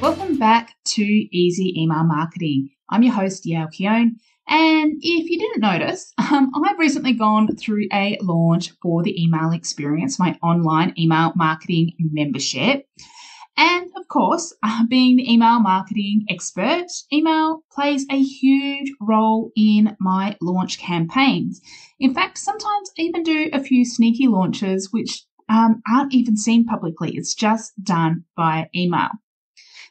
Welcome back to Easy Email Marketing. I'm your host, Yael Keown. And if you didn't notice, um, I've recently gone through a launch for the email experience, my online email marketing membership. And of course, uh, being the email marketing expert, email plays a huge role in my launch campaigns. In fact, sometimes I even do a few sneaky launches which um, aren't even seen publicly. It's just done via email.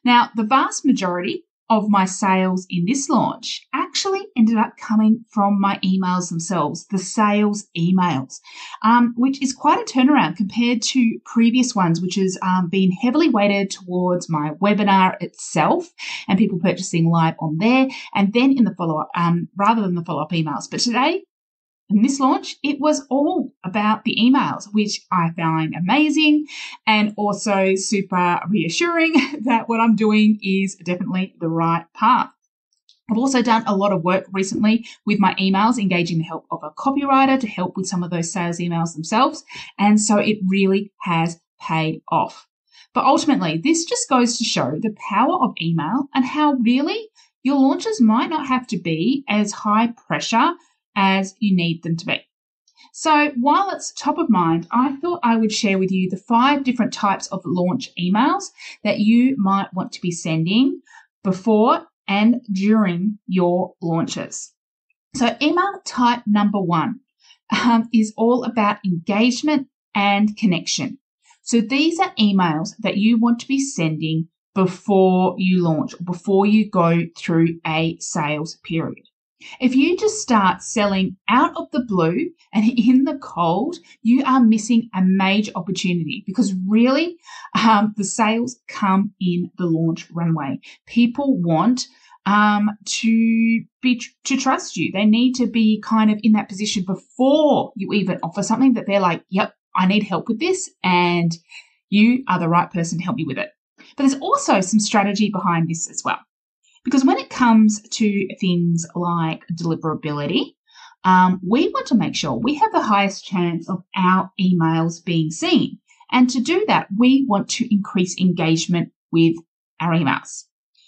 Now, the vast majority of my sales in this launch actually ended up coming from my emails themselves, the sales emails, um, which is quite a turnaround compared to previous ones, which has um, been heavily weighted towards my webinar itself and people purchasing live on there, and then in the follow up, um, rather than the follow up emails. But today, in this launch, it was all about the emails, which I find amazing and also super reassuring that what I'm doing is definitely the right path. I've also done a lot of work recently with my emails, engaging the help of a copywriter to help with some of those sales emails themselves. And so it really has paid off. But ultimately, this just goes to show the power of email and how really your launches might not have to be as high pressure as you need them to be. So while it's top of mind, I thought I would share with you the five different types of launch emails that you might want to be sending before and during your launches. So email type number one um, is all about engagement and connection. So these are emails that you want to be sending before you launch, before you go through a sales period. If you just start selling out of the blue and in the cold, you are missing a major opportunity because really um, the sales come in the launch runway. People want um, to be to trust you. They need to be kind of in that position before you even offer something that they're like, "Yep, I need help with this," and you are the right person to help me with it. But there's also some strategy behind this as well. Because when it comes to things like deliverability, um, we want to make sure we have the highest chance of our emails being seen. And to do that, we want to increase engagement with our emails.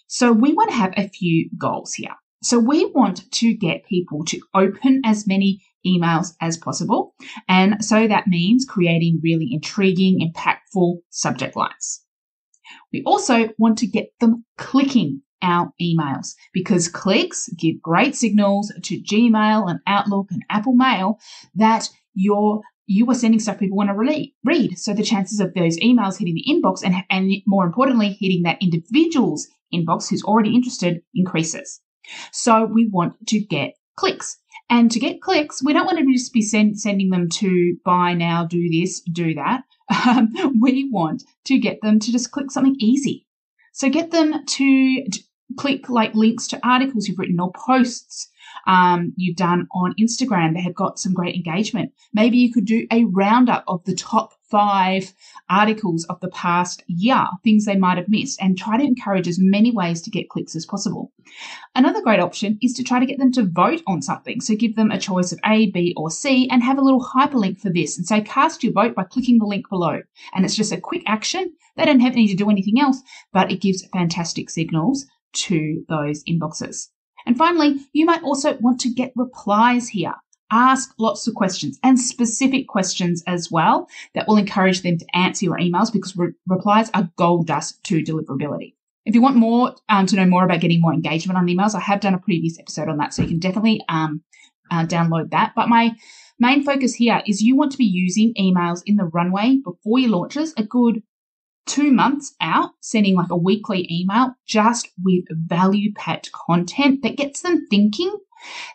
So we want to have a few goals here. So we want to get people to open as many emails as possible. And so that means creating really intriguing, impactful subject lines. We also want to get them clicking our emails because clicks give great signals to Gmail and Outlook and Apple Mail that you're you are sending stuff people want to read. So the chances of those emails hitting the inbox and, and more importantly, hitting that individual's inbox who's already interested increases. So we want to get clicks. And to get clicks, we don't want to just be send, sending them to buy now, do this, do that. Um, we want to get them to just click something easy. So get them to click like links to articles you've written or posts um, you've done on Instagram that have got some great engagement. Maybe you could do a roundup of the top five articles of the past year, things they might have missed, and try to encourage as many ways to get clicks as possible. Another great option is to try to get them to vote on something. So give them a choice of A, B, or C and have a little hyperlink for this and say cast your vote by clicking the link below. And it's just a quick action. They don't have need to do anything else, but it gives fantastic signals to those inboxes. And finally, you might also want to get replies here. Ask lots of questions and specific questions as well that will encourage them to answer your emails because re- replies are gold dust to deliverability. If you want more um, to know more about getting more engagement on emails, I have done a previous episode on that, so you can definitely um, uh, download that. But my main focus here is you want to be using emails in the runway before your launches a good two months out, sending like a weekly email just with value packed content that gets them thinking,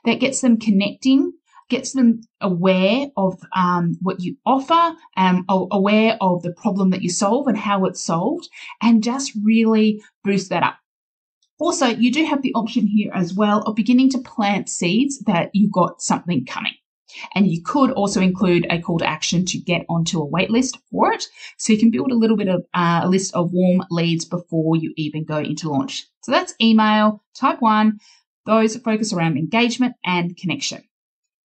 that gets them connecting, gets them aware of um, what you offer, um, aware of the problem that you solve and how it's solved, and just really boost that up. Also, you do have the option here as well of beginning to plant seeds that you've got something coming. And you could also include a call to action to get onto a wait list for it. So you can build a little bit of uh, a list of warm leads before you even go into launch. So that's email type one. Those focus around engagement and connection.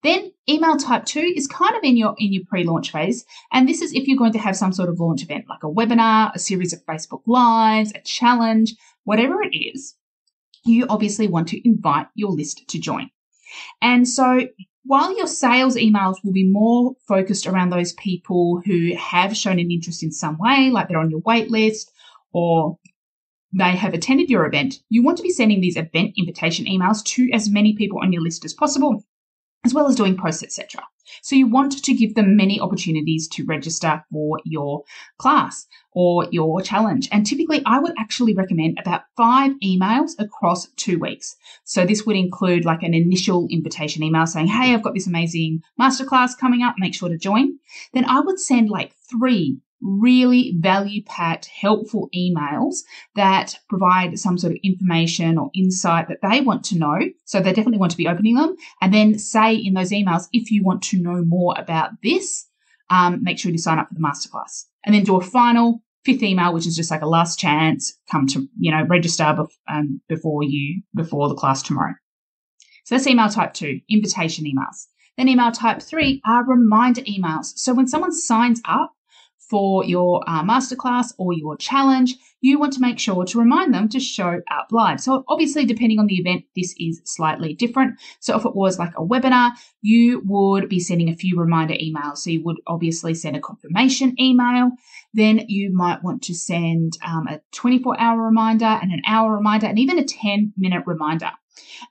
Then email type two is kind of in your in your pre-launch phase. And this is if you're going to have some sort of launch event like a webinar, a series of Facebook lives, a challenge, whatever it is, you obviously want to invite your list to join. And so while your sales emails will be more focused around those people who have shown an interest in some way, like they're on your wait list or they have attended your event, you want to be sending these event invitation emails to as many people on your list as possible as well as doing posts, etc. So you want to give them many opportunities to register for your class or your challenge. And typically I would actually recommend about five emails across two weeks. So this would include like an initial invitation email saying, Hey, I've got this amazing masterclass coming up. Make sure to join. Then I would send like three really value packed, helpful emails that provide some sort of information or insight that they want to know. So they definitely want to be opening them. And then say in those emails, if you want to know more about this, um, make sure you sign up for the masterclass. And then do a final fifth email, which is just like a last chance, come to, you know, register bef- um, before you, before the class tomorrow. So that's email type two, invitation emails. Then email type three are reminder emails. So when someone signs up, for your uh, masterclass or your challenge, you want to make sure to remind them to show up live. So obviously, depending on the event, this is slightly different. So if it was like a webinar, you would be sending a few reminder emails. So you would obviously send a confirmation email. Then you might want to send um, a 24 hour reminder and an hour reminder and even a 10 minute reminder.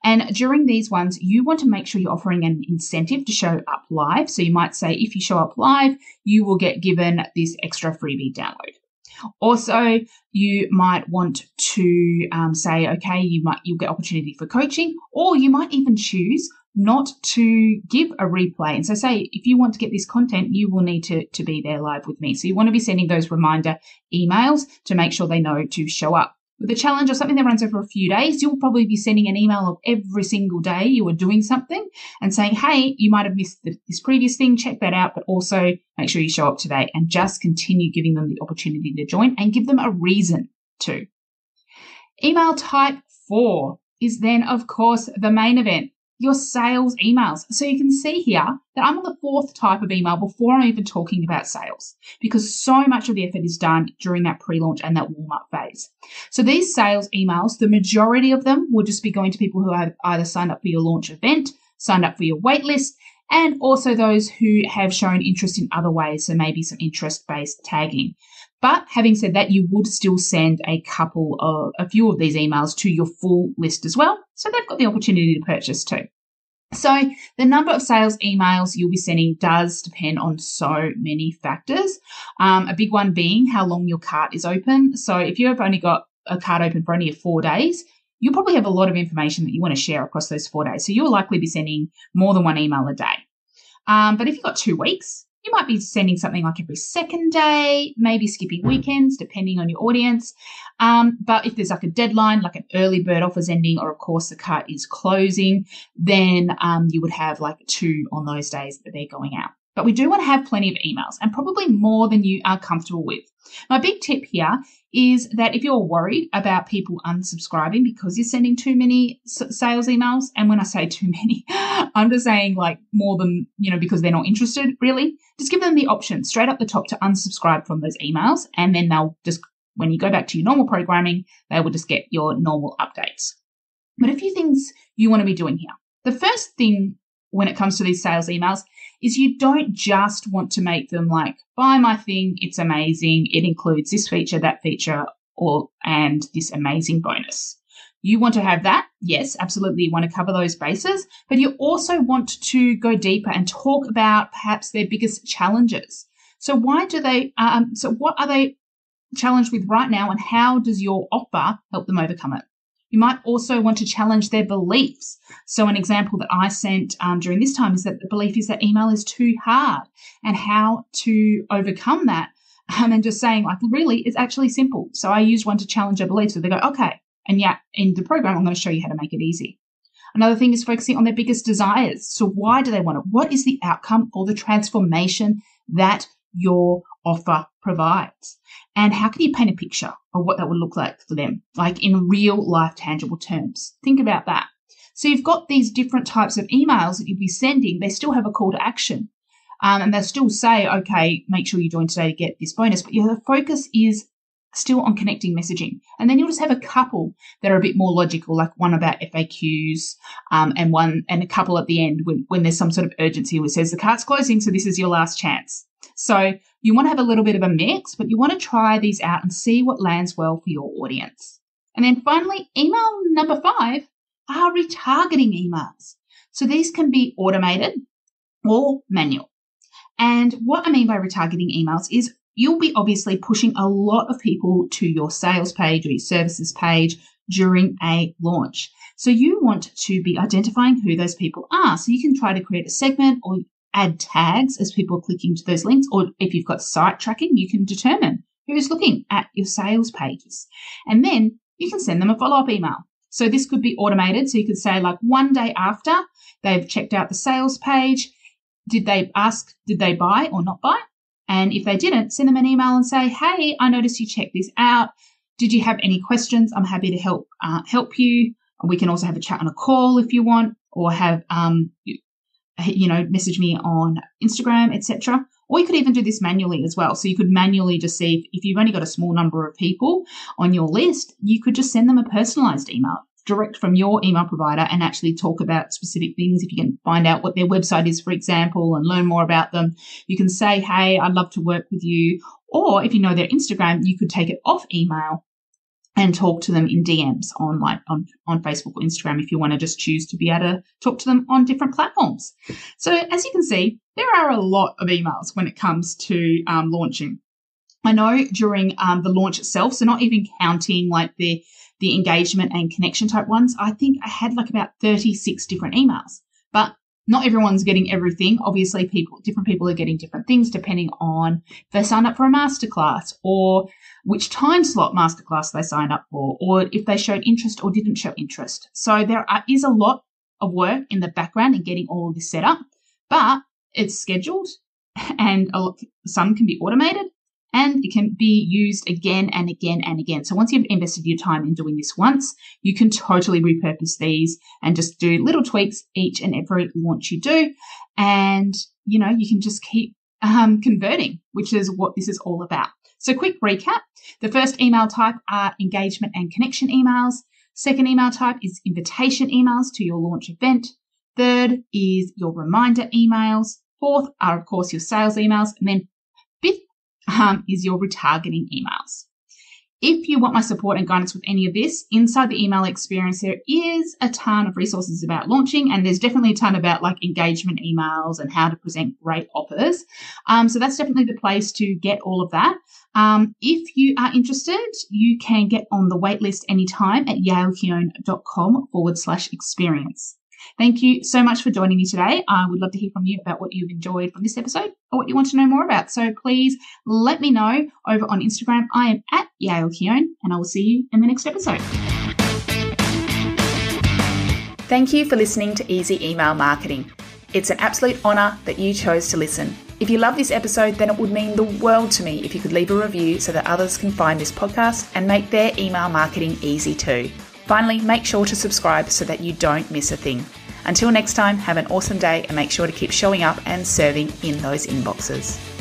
And during these ones, you want to make sure you're offering an incentive to show up live. So you might say, if you show up live, you will get given this extra freebie download. Also, you might want to um, say, okay, you might you'll get opportunity for coaching, or you might even choose not to give a replay. And so say if you want to get this content, you will need to, to be there live with me. So you want to be sending those reminder emails to make sure they know to show up with a challenge or something that runs over a few days, you'll probably be sending an email of every single day you are doing something and saying, Hey, you might have missed this previous thing. Check that out, but also make sure you show up today and just continue giving them the opportunity to join and give them a reason to. Email type four is then, of course, the main event your sales emails. So you can see here that I'm on the fourth type of email before I'm even talking about sales because so much of the effort is done during that pre-launch and that warm up phase. So these sales emails, the majority of them will just be going to people who have either signed up for your launch event, signed up for your waitlist, and also those who have shown interest in other ways. So maybe some interest based tagging. But having said that, you would still send a couple of, a few of these emails to your full list as well. So they've got the opportunity to purchase too. So the number of sales emails you'll be sending does depend on so many factors. Um, a big one being how long your cart is open. So if you've only got a cart open for only four days, you'll probably have a lot of information that you want to share across those four days. So you'll likely be sending more than one email a day. Um, but if you've got two weeks, you might be sending something like every second day, maybe skipping weekends, depending on your audience. Um, but if there's like a deadline, like an early bird offers ending, or of course the cart is closing, then um, you would have like two on those days that they're going out. But we do want to have plenty of emails and probably more than you are comfortable with. My big tip here is that if you're worried about people unsubscribing because you're sending too many sales emails, and when I say too many, I'm just saying like more than, you know, because they're not interested really, just give them the option straight up the top to unsubscribe from those emails. And then they'll just, when you go back to your normal programming, they will just get your normal updates. But a few things you want to be doing here. The first thing when it comes to these sales emails is you don't just want to make them like, buy my thing, it's amazing, it includes this feature, that feature, or and this amazing bonus. You want to have that? Yes, absolutely. You want to cover those bases, but you also want to go deeper and talk about perhaps their biggest challenges. So why do they, um, so what are they challenged with right now and how does your offer help them overcome it? You might also want to challenge their beliefs. So, an example that I sent um, during this time is that the belief is that email is too hard and how to overcome that. Um, and just saying, like, really, it's actually simple. So, I used one to challenge a belief. So they go, okay, And yet, in the program, I'm going to show you how to make it easy. Another thing is focusing on their biggest desires. So, why do they want it? What is the outcome or the transformation that your offer provides? And how can you paint a picture of what that would look like for them, like in real life, tangible terms? Think about that. So, you've got these different types of emails that you'd be sending, they still have a call to action. Um, and they'll still say, okay, make sure you join today to get this bonus. But the focus is still on connecting messaging. And then you'll just have a couple that are a bit more logical, like one about FAQs, um, and one and a couple at the end when, when there's some sort of urgency which says the cart's closing, so this is your last chance. So you want to have a little bit of a mix, but you want to try these out and see what lands well for your audience. And then finally, email number five are retargeting emails. So these can be automated or manual. And what I mean by retargeting emails is you'll be obviously pushing a lot of people to your sales page or your services page during a launch. So you want to be identifying who those people are. So you can try to create a segment or add tags as people are clicking to those links. Or if you've got site tracking, you can determine who's looking at your sales pages. And then you can send them a follow up email. So this could be automated. So you could say like one day after they've checked out the sales page, did they ask, did they buy or not buy? And if they didn't, send them an email and say, Hey, I noticed you checked this out. Did you have any questions? I'm happy to help, uh, help you. We can also have a chat on a call if you want, or have, um, you, you know, message me on Instagram, etc. Or you could even do this manually as well. So you could manually just see if, if you've only got a small number of people on your list, you could just send them a personalized email direct from your email provider and actually talk about specific things. If you can find out what their website is, for example, and learn more about them, you can say, Hey, I'd love to work with you. Or if you know their Instagram, you could take it off email and talk to them in DMs on like on, on Facebook or Instagram if you want to just choose to be able to talk to them on different platforms. So as you can see, there are a lot of emails when it comes to um, launching. I know during um, the launch itself, so not even counting like the the engagement and connection type ones, I think I had like about 36 different emails. But not everyone's getting everything. Obviously, people, different people are getting different things depending on if they sign up for a masterclass or which time slot masterclass they signed up for, or if they showed interest or didn't show interest. So there is a lot of work in the background in getting all of this set up, but it's scheduled and some can be automated and it can be used again and again and again. So once you've invested your time in doing this once, you can totally repurpose these and just do little tweaks each and every launch you do. And, you know, you can just keep um, converting, which is what this is all about. So quick recap. The first email type are engagement and connection emails. Second email type is invitation emails to your launch event. Third is your reminder emails. Fourth are, of course, your sales emails. And then um, is your retargeting emails. If you want my support and guidance with any of this, inside the email experience, there is a ton of resources about launching, and there's definitely a ton about like engagement emails and how to present great offers. Um, so that's definitely the place to get all of that. Um, if you are interested, you can get on the waitlist anytime at yaelkeown.com forward slash experience. Thank you so much for joining me today. I would love to hear from you about what you've enjoyed from this episode or what you want to know more about. So please let me know over on Instagram. I am at Yael Keown and I will see you in the next episode. Thank you for listening to Easy Email Marketing. It's an absolute honour that you chose to listen. If you love this episode, then it would mean the world to me if you could leave a review so that others can find this podcast and make their email marketing easy too. Finally, make sure to subscribe so that you don't miss a thing. Until next time, have an awesome day and make sure to keep showing up and serving in those inboxes.